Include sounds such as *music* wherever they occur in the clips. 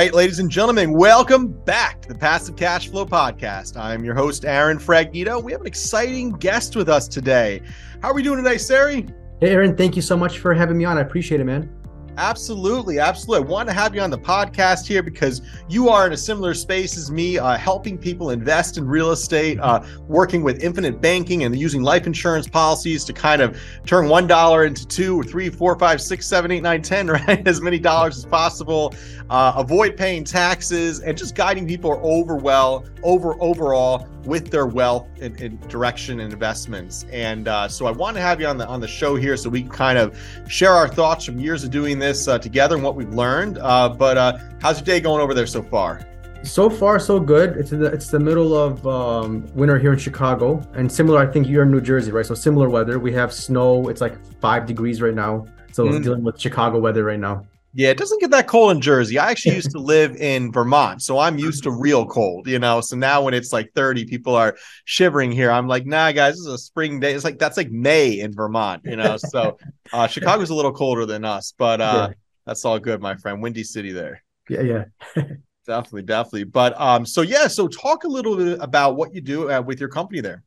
right, ladies and gentlemen, welcome back to the Passive Cash Flow Podcast. I'm your host, Aaron Fragnito. We have an exciting guest with us today. How are we doing today, Sari? Hey, Aaron, thank you so much for having me on. I appreciate it, man. Absolutely, absolutely. I want to have you on the podcast here because you are in a similar space as me, uh, helping people invest in real estate, uh, working with infinite banking and using life insurance policies to kind of turn one dollar into two or three, four, five, six, seven, eight, nine, ten, *laughs* right? As many dollars as possible. Uh, avoid paying taxes and just guiding people over well, over overall with their wealth and, and direction and investments. And uh, so I want to have you on the on the show here so we can kind of share our thoughts from years of doing this uh, together and what we've learned. Uh, but uh, how's your day going over there so far? So far, so good. It's the it's the middle of um, winter here in Chicago, and similar. I think you're in New Jersey, right? So similar weather. We have snow. It's like five degrees right now. So mm-hmm. dealing with Chicago weather right now. Yeah, it doesn't get that cold in Jersey. I actually used to *laughs* live in Vermont, so I'm used to real cold, you know. So now when it's like 30, people are shivering here. I'm like, nah, guys, this is a spring day. It's like that's like May in Vermont, you know. So *laughs* uh, Chicago's a little colder than us, but uh, yeah. that's all good, my friend. Windy City there. Yeah, yeah. *laughs* definitely, definitely. But um, so yeah, so talk a little bit about what you do uh, with your company there.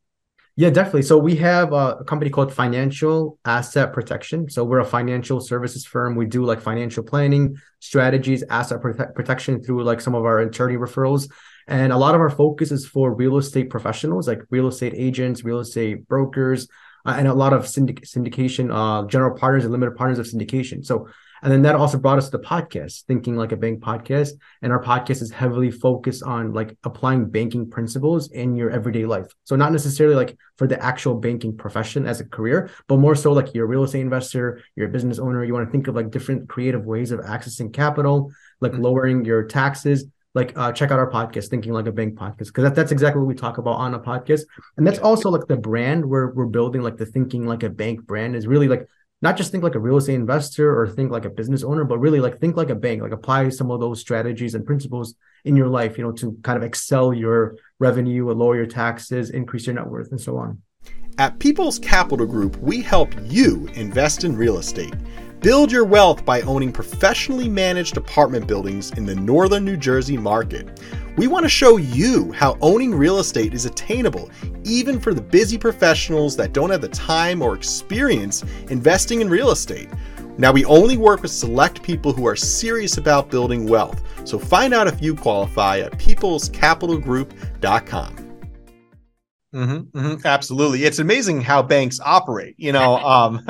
Yeah, definitely. So we have a company called Financial Asset Protection. So we're a financial services firm. We do like financial planning, strategies, asset prote- protection through like some of our attorney referrals. And a lot of our focus is for real estate professionals, like real estate agents, real estate brokers, uh, and a lot of syndic- syndication, uh, general partners and limited partners of syndication. So and then that also brought us to the podcast, Thinking Like a Bank podcast. And our podcast is heavily focused on like applying banking principles in your everyday life. So not necessarily like for the actual banking profession as a career, but more so like you're a real estate investor, you're a business owner, you want to think of like different creative ways of accessing capital, like mm-hmm. lowering your taxes, like uh, check out our podcast thinking like a bank podcast because that, that's exactly what we talk about on a podcast and that's also like the brand we're, we're building like the thinking like a bank brand is really like not just think like a real estate investor or think like a business owner, but really like think like a bank, like apply some of those strategies and principles in your life, you know, to kind of excel your revenue, lower your taxes, increase your net worth, and so on. At People's Capital Group, we help you invest in real estate. Build your wealth by owning professionally managed apartment buildings in the northern New Jersey market. We want to show you how owning real estate is attainable, even for the busy professionals that don't have the time or experience investing in real estate. Now, we only work with select people who are serious about building wealth, so find out if you qualify at peoplescapitalgroup.com. Mm-hmm, mm-hmm, absolutely, it's amazing how banks operate. You know, um, *laughs*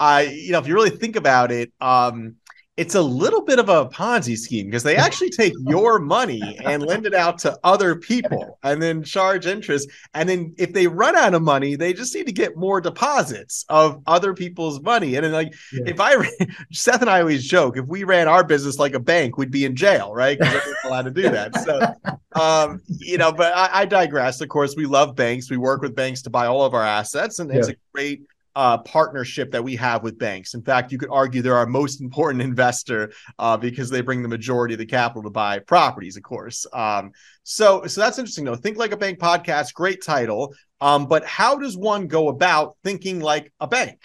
I you know if you really think about it, um, it's a little bit of a Ponzi scheme because they actually take *laughs* your money and lend it out to other people *laughs* and then charge interest. And then if they run out of money, they just need to get more deposits of other people's money. And then, like, yeah. if I, *laughs* Seth and I always joke, if we ran our business like a bank, we'd be in jail, right? Because we're not allowed to do that. So, um, you know, but I, I, digress. Of course, we love banks. We work with banks to buy all of our assets, and yeah. it's a great uh, partnership that we have with banks. In fact, you could argue they're our most important *laughs* investor uh, because they bring the majority of the capital to buy properties, of course. Um, so, so that's interesting though. Think like a bank podcast, great title. Um, but how does one go about thinking like a bank?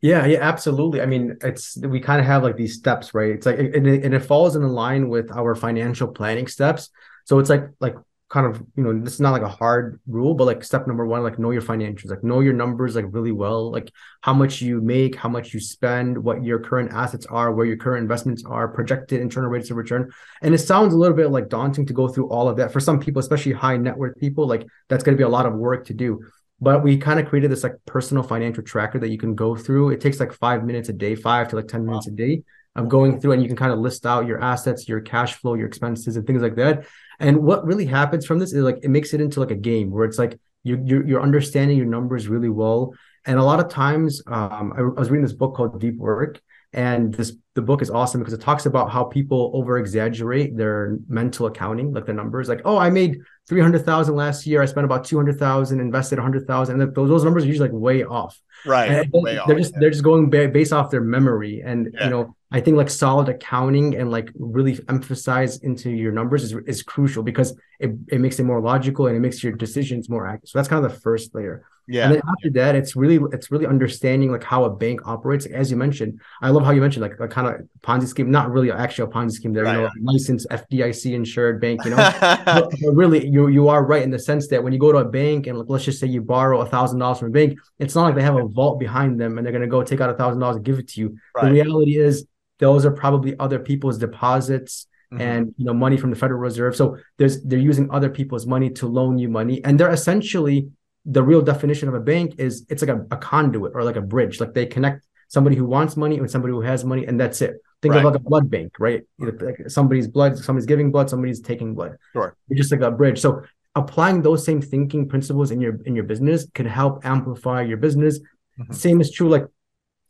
Yeah, yeah, absolutely. I mean, it's we kind of have like these steps, right? It's like and it, and it falls in line with our financial planning steps. So it's like like kind of you know this is not like a hard rule but like step number one like know your financials like know your numbers like really well like how much you make how much you spend what your current assets are where your current investments are projected internal rates of return. And it sounds a little bit like daunting to go through all of that. For some people especially high net worth people like that's going to be a lot of work to do. But we kind of created this like personal financial tracker that you can go through. It takes like five minutes a day five to like 10 minutes a day of going through and you can kind of list out your assets your cash flow your expenses and things like that and what really happens from this is like it makes it into like a game where it's like you you're, you're understanding your numbers really well. And a lot of times, um, I, I was reading this book called Deep Work, and this the book is awesome because it talks about how people over exaggerate their mental accounting, like the numbers. Like, oh, I made three hundred thousand last year. I spent about two hundred thousand, invested hundred thousand, and those, those numbers are usually like way off. Right, they're off, just yeah. they're just going based off their memory, and yeah. you know I think like solid accounting and like really emphasize into your numbers is, is crucial because it, it makes it more logical and it makes your decisions more accurate. So that's kind of the first layer. Yeah. And then after that, it's really it's really understanding like how a bank operates. As you mentioned, I love how you mentioned like a kind of Ponzi scheme, not really actually a Ponzi scheme. There, Right. you know, licensed FDIC insured bank. You know, *laughs* but, but really, you you are right in the sense that when you go to a bank and like, let's just say you borrow a thousand dollars from a bank, it's not like they have a vault behind them and they're gonna go take out a thousand dollars and give it to you. The reality is those are probably other people's deposits Mhm. and you know money from the Federal Reserve. So there's they're using other people's money to loan you money, and they're essentially the real definition of a bank is it's like a, a conduit or like a bridge. Like they connect somebody who wants money with somebody who has money, and that's it. Think Right. of like a blood bank, right? Like somebody's blood, somebody's giving blood, somebody's taking blood. Sure. You're just like a bridge. So applying those same thinking principles in your in your business can help amplify your business. Mhm. Same is true like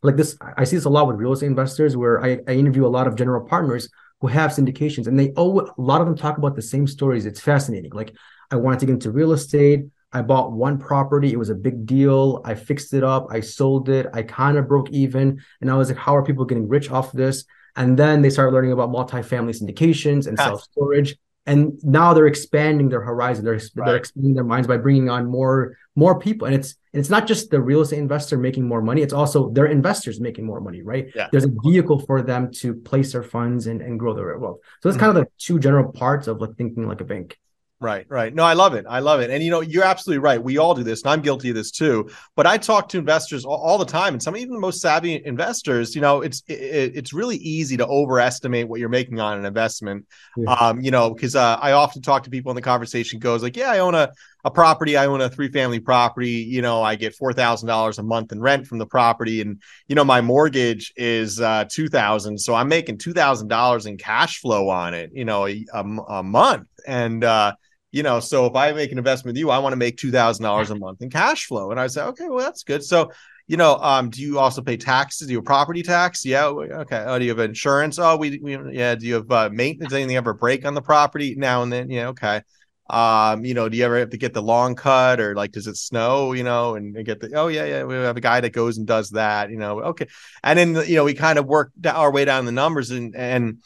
like this I see this a lot with real estate investors where I, I interview a lot of general partners who have syndications and they oh a lot of them talk about the same stories. It's fascinating. Like I wanted to get into real estate. I bought one property. It was a big deal. I fixed it up. I sold it. I kind of broke even. And I was like, how are people getting rich off this? And then they started learning about multifamily syndications and self storage. And now they're expanding their horizon. They're, Right. they're expanding their minds by bringing on more more people. And it's and it's not just the real estate investor making more money. It's also their investors making more money, right? Yeah. There's a vehicle for them to place their funds and, and grow their wealth. So that's hmm. kind of the two general parts of like thinking like a bank. Right, right. No, I love it. I love it. And you know, you're absolutely right. We all do this, and I'm guilty of this too. But I talk to investors all, all the time, and some even the most savvy investors. You know, it's it, it's really easy to overestimate what you're making on an investment. Yeah. Um, you know, because uh, I often talk to people, and the conversation goes like, "Yeah, I own a a property. I own a three family property. You know, I get four thousand dollars a month in rent from the property, and you know, my mortgage is uh, two thousand, so I'm making two thousand dollars in cash flow on it. You know, a a month, and uh, you know, so if I make an investment with you, I want to make two thousand dollars a month in cash flow. And I say, okay, well, that's good. So, you know, um, do you also pay taxes? Do you have property tax? Yeah, okay. Oh, do you have insurance? Oh, we, we yeah. Do you have uh, maintenance? Anything ever break on the property now and then? Yeah, okay. Um, you know, do you ever have to get the lawn cut or like does it snow? You know, and, and get the oh yeah yeah we have a guy that goes and does that. You know, okay. And then you know we kind of work our way down the numbers and and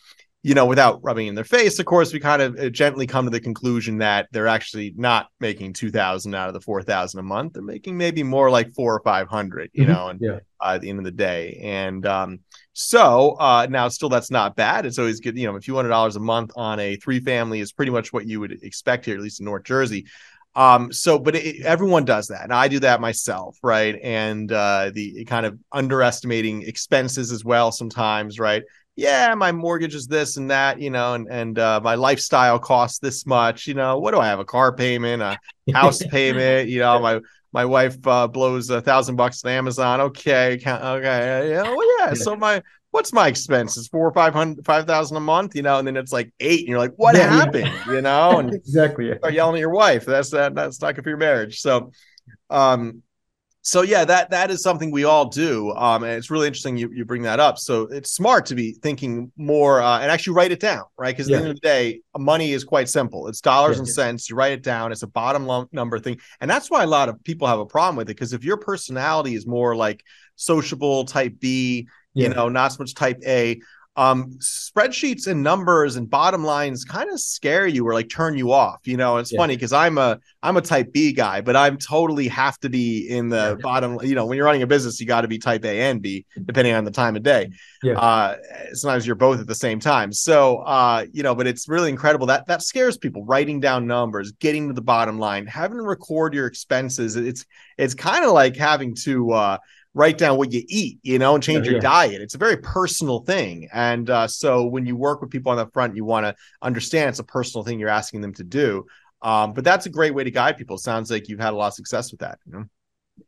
you know, without rubbing in their face, of course, we kind of uh, gently come to the conclusion that they're actually not making two thousand out of the four thousand a month. They're making maybe more like four or five hundred, you Mhm. know, and Yeah. uh, at the end of the day. And um, so uh, now, still, that's not bad. It's always good, you know, a few hundred dollars a month on a three family is pretty much what you would expect here, at least in North Jersey. Um, so, but it, everyone does that, and I do that myself, right? And uh, the kind of underestimating expenses as well sometimes, right? Yeah, my mortgage is this and that, you know, and and uh, my lifestyle costs this much, you know. What do I have? A car payment, a house *laughs* payment, you know. My my wife uh, blows a thousand bucks on Amazon. Okay, count, okay, yeah, well, yeah. Yeah. So my what's my expenses? Four or five hundred, five thousand a month, you know, and then it's like eight, and you're like, what Yeah, yeah. happened, you know? *laughs* And exactly. Yeah. start yelling at your wife. That's that. That's not good for your marriage. So, um, so yeah, that that is something we all do. Um, and it's really interesting you you bring that up. So it's smart to be thinking more uh, and actually write it down, right? Because at Yeah. the end of the day, money is quite simple. It's dollars Yeah, and yeah. cents. You write it down. It's a bottom lump number thing, and that's why a lot of people have a problem with it. Because if your personality is more like sociable type B, you know, not so much type A. Um, spreadsheets and numbers and bottom lines kind of scare you or like turn you off. You know, it's Yeah. funny because I'm a I'm a type B guy, but I'm totally have to be in the Yeah. bottom. You know, when you're running a business, you got to be type A and B, depending on the time of day. Yeah. Uh, sometimes you're both at the same time. So, uh, you know, but it's really incredible that that scares people. Writing down numbers, getting to the bottom line, having to record your expenses. It's it's kind of like having to uh, write down what you eat, you know, and change Yeah, your yeah. diet. It's a very personal thing. And uh, so when you work with people on the front, you want to understand it's a personal thing you're asking them to do. Um, but that's a great way to guide people. Sounds like you've had a lot of success with that. You know?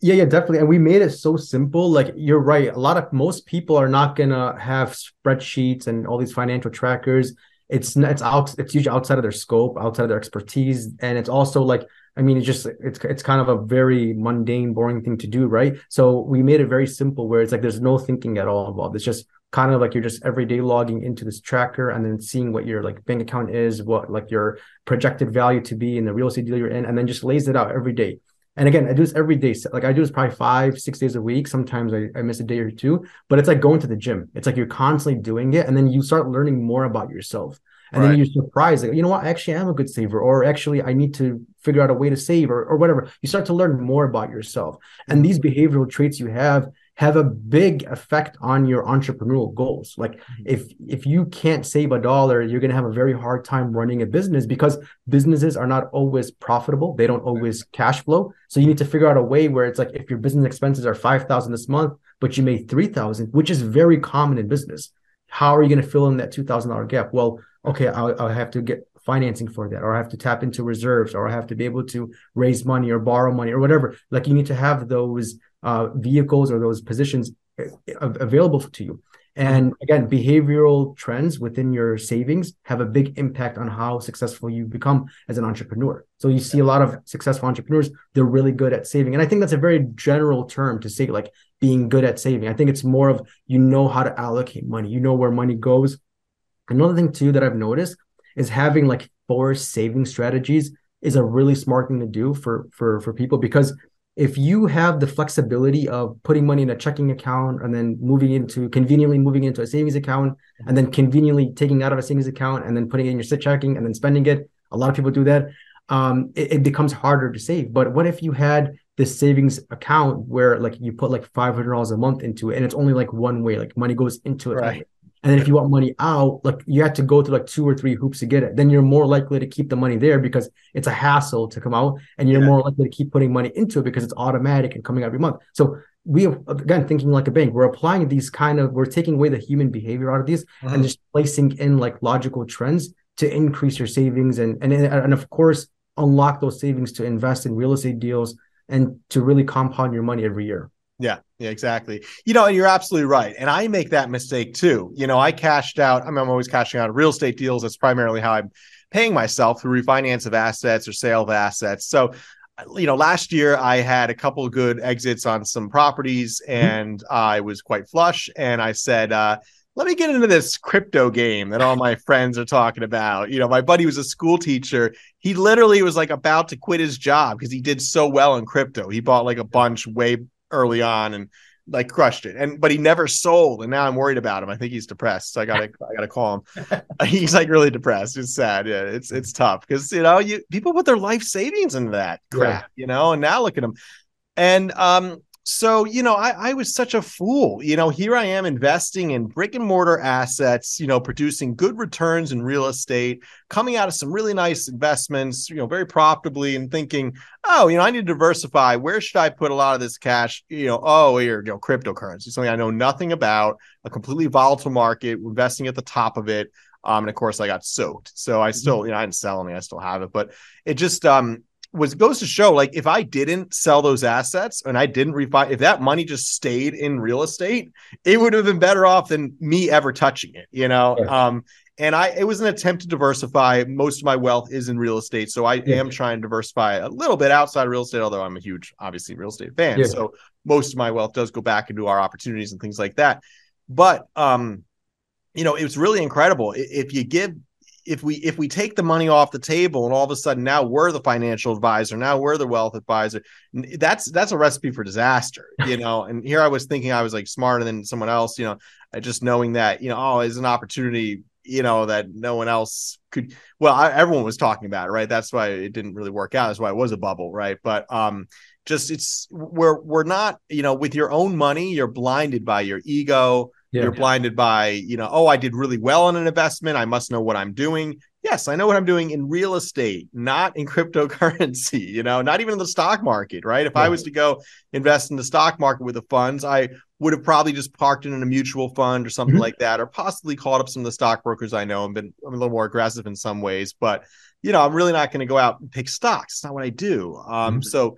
Yeah, yeah, definitely. And we made it so simple. Like you're right. A lot of most people are not gonna have spreadsheets and all these financial trackers. It's it's out. It's usually outside of their scope, outside of their expertise, and it's also like I mean, it's just it's it's kind of a very mundane, boring thing to do, right? So we made it very simple, where it's like there's no thinking at all involved. It's just kind of like you're just every day logging into this tracker and then seeing what your like bank account is, what like your projected value to be in the real estate deal you're in, and then just lays it out every day. And again, I do this every day. Like I do this probably five, six days a week. Sometimes I, I miss a day or two, but it's like going to the gym. It's like you're constantly doing it, and then you start learning more about yourself. And Right. then you're surprised, like, you know what? Actually, I'm a good saver, or actually, I need to figure out a way to save or, or whatever. You start to learn more about yourself. And mm-hmm. these behavioral traits you have have a big effect on your entrepreneurial goals. Like mm-hmm. if if you can't save a dollar, you're going to have a very hard time running a business because businesses are not always profitable. They don't always cash flow. So you need to figure out a way where it's like if your business expenses are 5,000 this month, but you made 3,000, which is very common in business. How are you going to fill in that $2,000 gap? Well, okay, I'll, I'll have to get financing for that, or I have to tap into reserves, or I have to be able to raise money or borrow money or whatever. Like you need to have those uh, vehicles or those positions uh, available to you. And again, behavioral trends within your savings have a big impact on how successful you become as an entrepreneur. So you see a lot of successful entrepreneurs, they're really good at saving. And I think that's a very general term to say like being good at saving. I think it's more of you know how to allocate money, you know where money goes. Another thing too that I've noticed is having like four saving strategies is a really smart thing to do for for for people because if you have the flexibility of putting money in a checking account and then moving into conveniently moving into a savings account and then conveniently taking out of a savings account and then putting it in your sit checking and then spending it a lot of people do that. Um, it, it, becomes harder to save. But what if you had this savings account where like you put like $500 a month into it and it's only like one way like money goes into it right. And then if you want money out, like you have to go through like two or three hoops to get it. Then you're more likely to keep the money there because it's a hassle to come out, and you're yeah. more likely to keep putting money into it because it's automatic and coming every month. So we again thinking like a bank, we're applying these kind of we're taking away the human behavior out of these uh-huh. and just placing in like logical trends to increase your savings and and and of course unlock those savings to invest in real estate deals and to really compound your money every year. Yeah, yeah, exactly. You know, and you're absolutely right. And I make that mistake too. You know, I cashed out, I mean, I'm always cashing out real estate deals. That's primarily how I'm paying myself through refinance of assets or sale of assets. So, you know, last year I had a couple good exits on some properties mm-hmm. and mm-hmm. I was quite flush. And I said, uh, let me get into this crypto game that all my *laughs* friends are talking about. You know, my buddy was a school teacher. He literally was like about to quit his job because he did so well in crypto. He bought like a bunch way early on and like crushed it. And but he never sold, and now I'm worried about him. I think he's depressed. So I gotta I gotta call him. *laughs* *laughs* he's like really depressed. It's sad. Yeah, it's it's tough because you know you people put their life savings into that crap, yeah. you know, and now look at them. And um, so you know I, I was such a fool. You know here i am investing in brick and mortar assets you know producing good returns in real estate coming out of some really nice investments you know very profitably and thinking oh you know i need to diversify. Where should i put a lot of this cash? You know oh here you know cryptocurrency something i know nothing about a completely volatile market investing at the top of it. Um, and of course i got soaked. So i still mm-hmm. you know i didn't sell any i still have it. But it just um was goes to show like if I didn't sell those assets and I didn't refi if that money just stayed in real estate, it would have been better off than me ever touching it, you know. Um and I it was an attempt to diversify. Most of my wealth is in real estate. So I yeah. am trying to diversify a little bit outside of real estate, although I'm a huge, obviously, real estate fan. Yeah. So most of my wealth does go back into our opportunities and things like that. But um, you know, it was really incredible. If you give if we if we take the money off the table and all of a sudden now we're the financial advisor now we're the wealth advisor that's that's a recipe for disaster *laughs* you know? And here i was thinking i was like smarter than someone else you know just knowing that you know oh is an opportunity you know that no one else could well I, everyone was talking about it right? That's why it didn't really work out. That's why it was a bubble right? But um just it's we're we're not you know with your own money you're blinded by your ego yeah. You're blinded by, you know, oh, I did really well on an investment. I must know what I'm doing. Yes, I know what I'm doing in real estate, not in *laughs* cryptocurrency, you know, not even in the stock market, right? If yeah. I was to go invest in the stock market with the funds, I would have probably just parked it in a mutual fund or something mm-hmm. like that, or possibly called up some of the stockbrokers I know and been I'm a little more aggressive in some ways. But, you know, I'm really not going to go out and pick stocks. It's not what I do. Um, mm-hmm. So,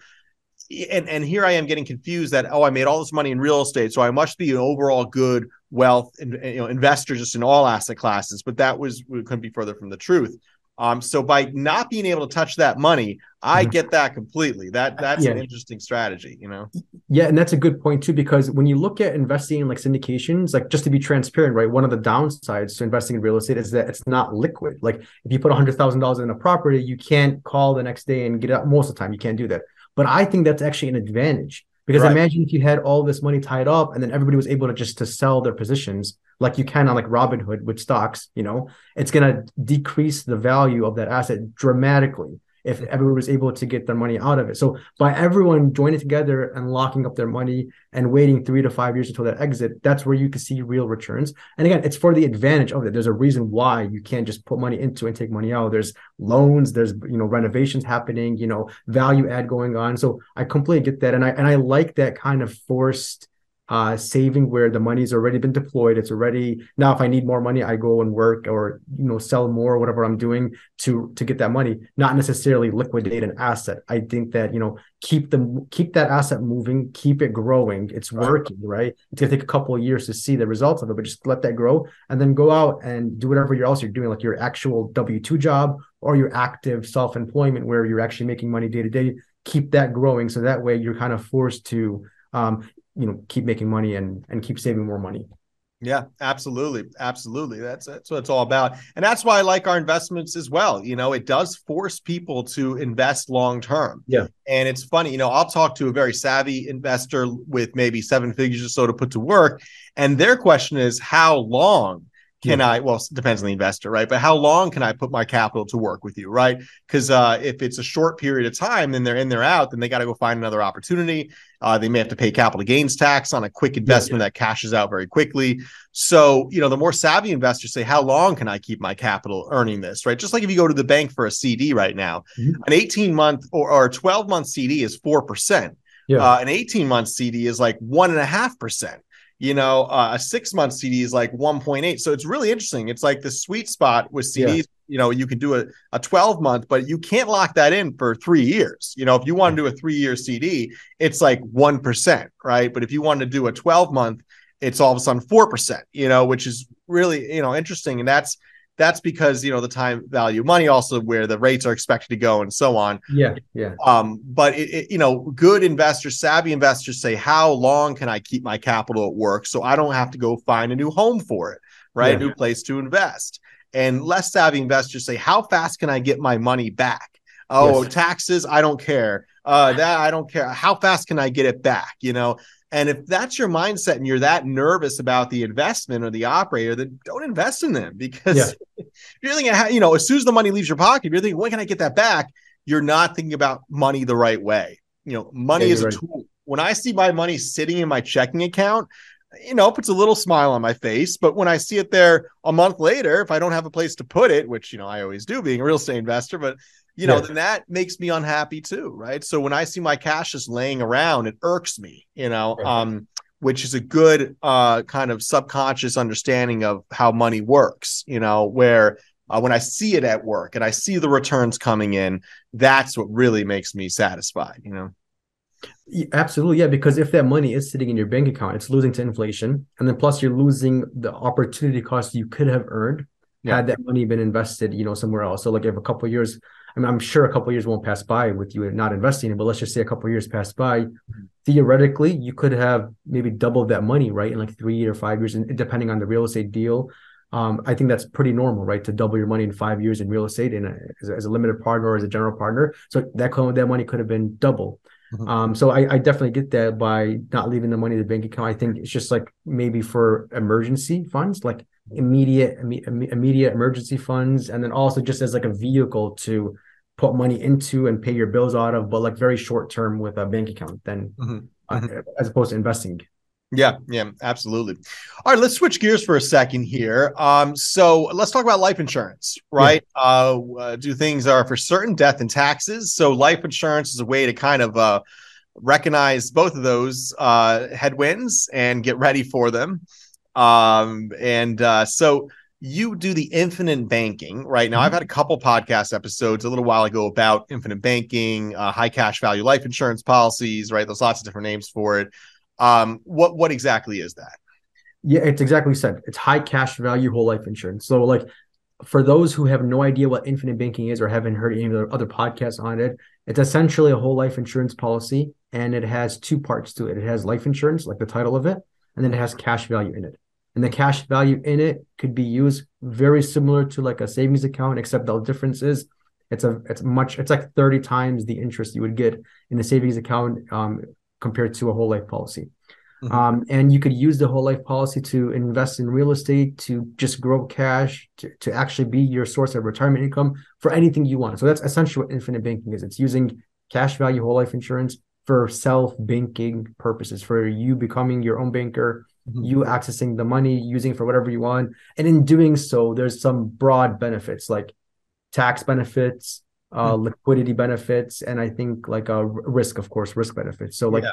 and and here I am getting confused that oh I made all this money in real estate so I must be an overall good wealth and you know investor just in all asset classes but that was couldn't be further from the truth. Um so by not being able to touch that money I mm-hmm. get that completely. That that's yeah. an interesting strategy you know? Yeah and that's a good point too because when you look at investing in like syndications like just to be transparent right one of the downsides to investing in real estate is that it's not liquid. Like if you put a hundred thousand dollars in a property you can't call the next day and get it out most of the time. You can't do that but I think that's actually an advantage because right. imagine if you had all this money tied up and then everybody was able to just to sell their positions like you can on like Robinhood with stocks, you know, it's going to decrease the value of that asset dramatically if everyone was able to get their money out of it. So by everyone joining together and locking up their money and waiting three to five years until that exit, that's where you can see real returns. And again, it's for the advantage of it. There's a reason why you can't just put money into and take money out. There's loans, there's you know renovations happening, you know value add going on. So I completely get that, and I and I like that kind of forced uh, saving where the money's already been deployed. It's already now. If I need more money, I go and work or you know sell more whatever I'm doing to to get that money. Not necessarily liquidate an asset. I think that you know keep the keep that asset moving, keep it growing. It's working, right? It's gonna take a couple of years to see the results of it, but just let that grow and then go out and do whatever else you're doing, like your actual W two job or your active self employment where you're actually making money day to day. Keep that growing so that way you're kind of forced to um, you know keep making money and and keep saving more money yeah, absolutely. Absolutely. That's that's what it's all about. And that's why I like our investments as well. You know, it does force people to invest long term. Yeah. And it's funny, you know, I'll talk to a very savvy investor with maybe seven figures or so to put to work. And their question is, how long can yeah. I, well, depends on the investor, right? But how long can I put my capital to work with you, right? Because uh, if it's a short period of time, then they're in, they're out, then they got to go find another opportunity. Uh, they may have to pay capital gains tax on a quick investment yeah, yeah. that cashes out very quickly. So, you know, the more savvy investors say, how long can I keep my capital earning this, right? Just like if you go to the bank for a CD right now, mm-hmm. an 18 month or, or 12 month CD is 4%. Yeah. Uh, an 18 month CD is like one and a half percent you know, uh, a six month CD is like 1.8. So it's really interesting. It's like the sweet spot with CDs. Yeah. You know, you can do a, a 12 month, but you can't lock that in for three years. You know, if you want to do a three year CD, it's like 1%, right? But if you want to do a 12 month, it's all of a sudden 4%, you know, which is really, you know, interesting. And that's, that's because you know the time value of money also where the rates are expected to go and so on. Yeah yeah. Um but it, it, you know good investors savvy investors say how long can i keep my capital at work so i don't have to go find a new home for it right? Yeah. a new place to invest? And less savvy investors say how fast can i get my money back? Oh yes. taxes i don't care. Uh *laughs* that i don't care. How fast can i get it back? You know and if that's your mindset and you're that nervous about the investment or the operator, then don't invest in them because yeah. *laughs* if you're thinking, you know, as soon as the money leaves your pocket, you're thinking, when can I get that back? You're not thinking about money the right way. You know, money yeah, is a right. tool. When I see my money sitting in my checking account, you know, puts a little smile on my face. But when I see it there a month later, if I don't have a place to put it, which, you know, I always do being a real estate investor, but you know, yeah. then that makes me unhappy too, right? So when I see my cash just laying around, it irks me, you know, right. um, which is a good uh, kind of subconscious understanding of how money works, you know, where uh, when I see it at work and I see the returns coming in, that's what really makes me satisfied, you know. Absolutely, yeah. Because if that money is sitting in your bank account, it's losing to inflation, and then plus you're losing the opportunity cost you could have earned yeah. had that money been invested, you know, somewhere else. So, like, if a couple years I mean, I'm sure a couple years won't pass by with you not investing in, but let's just say a couple years pass by. Mm-hmm. Theoretically, you could have maybe doubled that money, right, in like three or five years, and depending on the real estate deal. Um, I think that's pretty normal, right, to double your money in five years in real estate and as, as, a limited partner or as a general partner. So that that money could have been double. Mm-hmm. Um, so I, I, definitely get that by not leaving the money in the bank account. I think it's just like maybe for emergency funds, like immediate immediate emergency funds, and then also just as like a vehicle to put money into and pay your bills out of, but like very short term with a bank account then mm-hmm. Uh, mm-hmm. as opposed to investing. Yeah, yeah, absolutely. All right, let's switch gears for a second here. Um, so let's talk about life insurance, right? Yeah. Uh, uh, do things are for certain death and taxes. So life insurance is a way to kind of uh, recognize both of those uh, headwinds and get ready for them. Um, and uh, so you do the infinite banking right now. Mm-hmm. I've had a couple podcast episodes a little while ago about infinite banking, uh, high cash value life insurance policies, right? There's lots of different names for it. Um, what what exactly is that? Yeah, it's exactly said. It's high cash value whole life insurance. So, like for those who have no idea what infinite banking is or haven't heard any of the other podcasts on it, it's essentially a whole life insurance policy, and it has two parts to it. It has life insurance, like the title of it, and then it has cash value in it and the cash value in it could be used very similar to like a savings account except the difference is it's a it's much it's like 30 times the interest you would get in a savings account um, compared to a whole life policy Mm-hmm. Um, and you could use the whole life policy to invest in real estate, to just grow cash, to, to actually be your source of retirement income for anything you want. So that's essentially what infinite banking is. It's using cash value whole life insurance for self banking purposes, for you becoming your own banker, mm-hmm. you accessing the money, using for whatever you want. And in doing so, there's some broad benefits like tax benefits, uh, mm-hmm. liquidity benefits, and I think like a risk, of course, risk benefits. So like yeah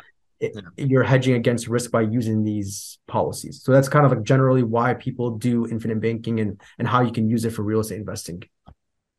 yeah. you're hedging against risk by using these policies. So that's kind of like generally why people do infinite banking and and how you can use it for real estate investing.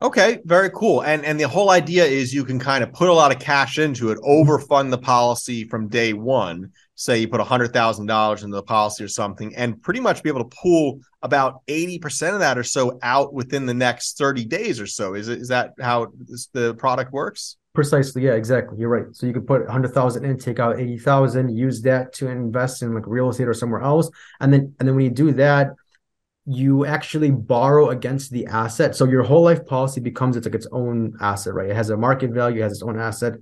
Okay, very cool. And and the whole idea is you can kind of put a lot of cash into it, overfund the policy from day one. Say you put hundred thousand dollars into the policy or something, and pretty much be able to pull about eighty percent of that or so out within the next thirty days or so. Is it is that how the product works? Precisely, yeah, exactly. You're right. So you could put hundred thousand in, take out eighty thousand, use that to invest in like real estate or somewhere else, and then and then when you do that, you actually borrow against the asset. So your whole life policy becomes it's like its own asset, right? It has a market value, it has its own asset,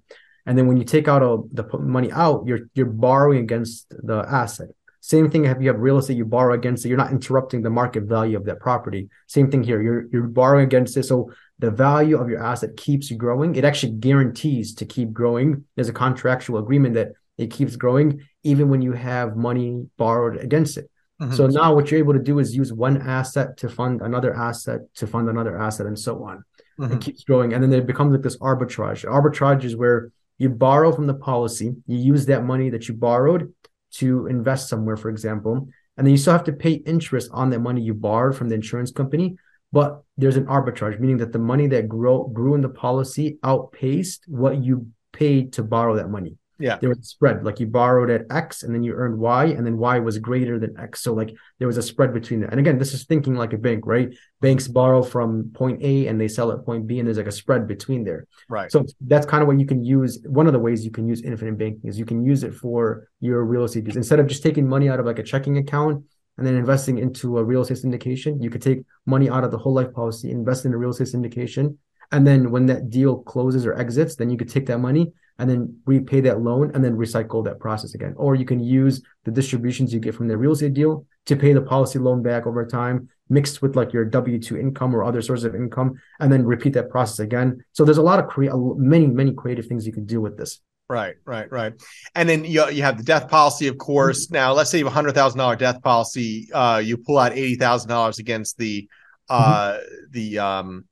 and then when you take out all the money out, you're you're borrowing against the asset. Same thing if you have real estate, you borrow against it. You're not interrupting the market value of that property. Same thing here. You're you're borrowing against it. So the value of your asset keeps growing. It actually guarantees to keep growing. There's a contractual agreement that it keeps growing even when you have money borrowed against it. Mm-hmm. So now what you're able to do is use one asset to fund another asset to fund another asset and so on. Mm-hmm. It keeps growing. And then it becomes like this arbitrage. Arbitrage is where you borrow from the policy, you use that money that you borrowed to invest somewhere, for example, and then you still have to pay interest on that money you borrowed from the insurance company but there's an arbitrage, meaning that the money that grow, grew in the policy outpaced what you paid to borrow that money. Yeah. There was a spread. Like you borrowed at X and then you earned Y, and then Y was greater than X. So like there was a spread between that. And again, this is thinking like a bank, right? Banks borrow from point A and they sell at point B, and there's like a spread between there. Right. So that's kind of what you can use. One of the ways you can use infinite banking is you can use it for your real estate use. Instead of just taking money out of like a checking account and then investing into a real estate syndication. You could take money out of the whole life policy, invest in a real estate syndication, and then when that deal closes or exits, then you could take that money and then repay that loan and then recycle that process again. Or you can use the distributions you get from the real estate deal to pay the policy loan back over time, mixed with like your W two income or other sources of income, and then repeat that process again. So there's a lot of cre- many many creative things you can do with this. Right, right, right. And then you you have the death policy, of course. Mm-hmm. Now, let's say you have a hundred thousand dollar death policy. Uh, you pull out eighty thousand dollars against the uh mm-hmm. the um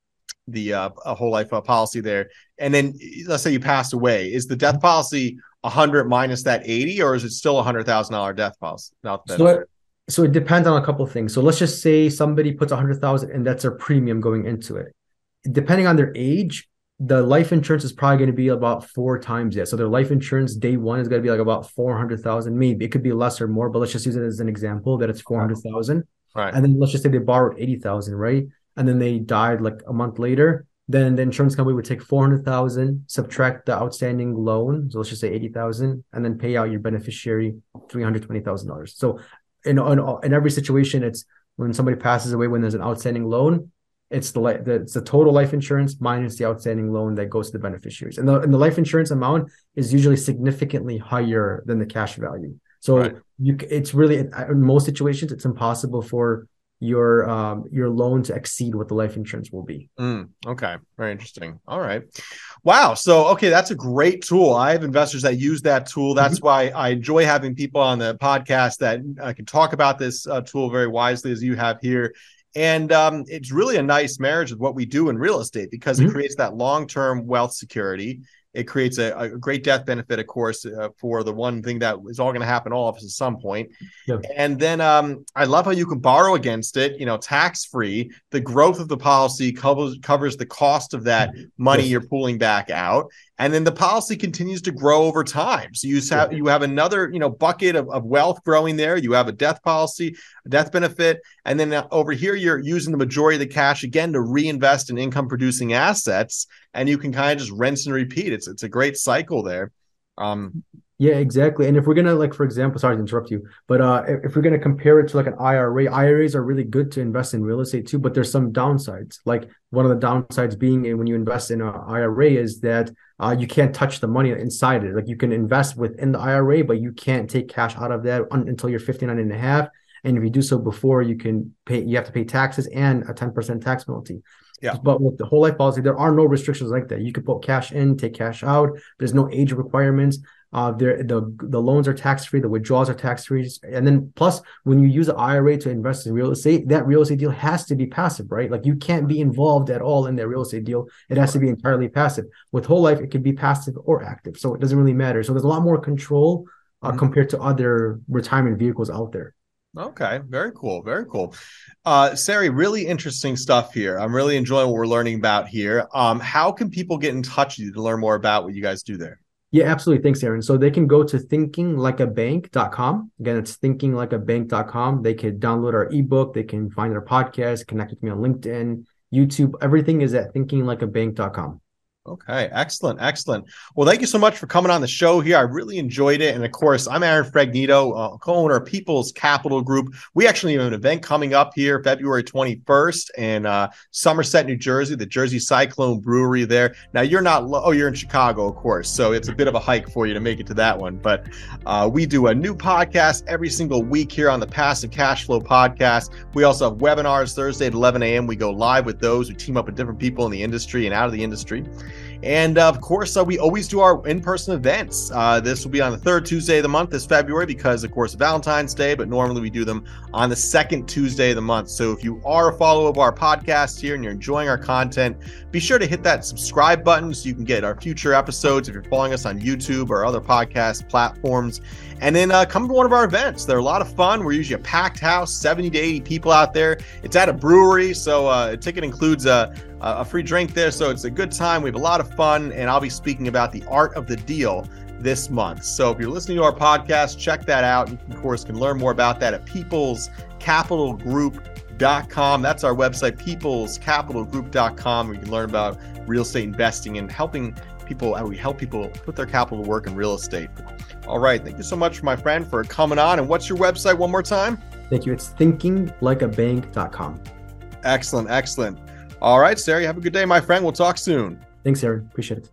the uh a whole life uh, policy there, and then let's say you passed away. Is the death policy a hundred minus that eighty, or is it still a hundred thousand dollar death policy? Not so it, so it depends on a couple of things. So let's just say somebody puts a hundred thousand, and that's their premium going into it. Depending on their age, the life insurance is probably going to be about four times that. So their life insurance day one is going to be like about four hundred thousand. Maybe it could be less or more, but let's just use it as an example that it's four hundred thousand. Right. And then let's just say they borrowed eighty thousand, right? And then they died like a month later. Then the insurance company would take four hundred thousand, subtract the outstanding loan, so let's just say eighty thousand, and then pay out your beneficiary three hundred twenty thousand dollars. So in, in in every situation, it's when somebody passes away when there's an outstanding loan, it's the, the it's the total life insurance minus the outstanding loan that goes to the beneficiaries, and the and the life insurance amount is usually significantly higher than the cash value. So right. you it's really in most situations it's impossible for your um your loan to exceed what the life insurance will be. Mm, okay, very interesting. All right, wow. So okay, that's a great tool. I have investors that use that tool. That's mm-hmm. why I enjoy having people on the podcast that uh, can talk about this uh, tool very wisely, as you have here. And um, it's really a nice marriage with what we do in real estate because mm-hmm. it creates that long term wealth security. It creates a, a great death benefit, of course, uh, for the one thing that is all going to happen all of us at some point. Yep. And then um, I love how you can borrow against it, you know, tax free. The growth of the policy covers covers the cost of that money yes. you're pulling back out, and then the policy continues to grow over time. So you have you have another you know bucket of, of wealth growing there. You have a death policy, a death benefit, and then uh, over here you're using the majority of the cash again to reinvest in income producing assets and you can kind of just rinse and repeat. It's it's a great cycle there. Um, Yeah, exactly. And if we're gonna like, for example, sorry to interrupt you, but uh, if we're gonna compare it to like an IRA, IRAs are really good to invest in real estate too. But there's some downsides. Like one of the downsides being when you invest in an IRA is that uh, you can't touch the money inside it. Like you can invest within the IRA, but you can't take cash out of that un- until you're 59 and a half. And if you do so before, you can pay. You have to pay taxes and a 10% tax penalty. Yeah. But with the whole life policy, there are no restrictions like that. You can put cash in, take cash out. There's no age requirements. Uh, there the the loans are tax free, the withdrawals are tax free, and then plus when you use an IRA to invest in real estate, that real estate deal has to be passive, right? Like you can't be involved at all in that real estate deal. It has to be entirely passive. With whole life, it can be passive or active, so it doesn't really matter. So there's a lot more control uh, mm-hmm. compared to other retirement vehicles out there. Okay, very cool, very cool. Uh, Sari, really interesting stuff here. I'm really enjoying what we're learning about here. Um, how can people get in touch with you to learn more about what you guys do there? Yeah, absolutely. Thanks, Aaron. So they can go to thinkinglikeabank.com. Again, it's thinkinglikeabank.com. They can download our ebook. They can find our podcast, connect with me on LinkedIn, YouTube. Everything is at thinkinglikeabank.com. Okay, excellent, excellent. Well, thank you so much for coming on the show here. I really enjoyed it, and of course, I'm Aaron Fragnito, uh, co-owner of People's Capital Group. We actually have an event coming up here, February 21st, in uh, Somerset, New Jersey, the Jersey Cyclone Brewery. There. Now, you're not. Lo- oh, you're in Chicago, of course, so it's a bit of a hike for you to make it to that one. But uh, we do a new podcast every single week here on the Passive Cash Flow Podcast. We also have webinars Thursday at 11 a.m. We go live with those. We team up with different people in the industry and out of the industry. And uh, of course, uh, we always do our in person events. Uh, this will be on the third Tuesday of the month this February because, of course, Valentine's Day, but normally we do them on the second Tuesday of the month. So if you are a follower of our podcast here and you're enjoying our content, be sure to hit that subscribe button so you can get our future episodes if you're following us on YouTube or other podcast platforms. And then uh, come to one of our events. They're a lot of fun. We're usually a packed house, 70 to 80 people out there. It's at a brewery, so uh, a ticket includes a, a free drink there. So it's a good time. We have a lot of fun. And I'll be speaking about the art of the deal this month. So if you're listening to our podcast, check that out. You, can, of course, can learn more about that at peoplescapitalgroup.com. That's our website, peoplescapitalgroup.com. Where you can learn about real estate investing and helping people, how we help people put their capital to work in real estate. All right. Thank you so much, my friend, for coming on. And what's your website one more time? Thank you. It's thinkinglikeabank.com. Excellent. Excellent. All right, Sari. Have a good day, my friend. We'll talk soon. Thanks, Aaron. Appreciate it.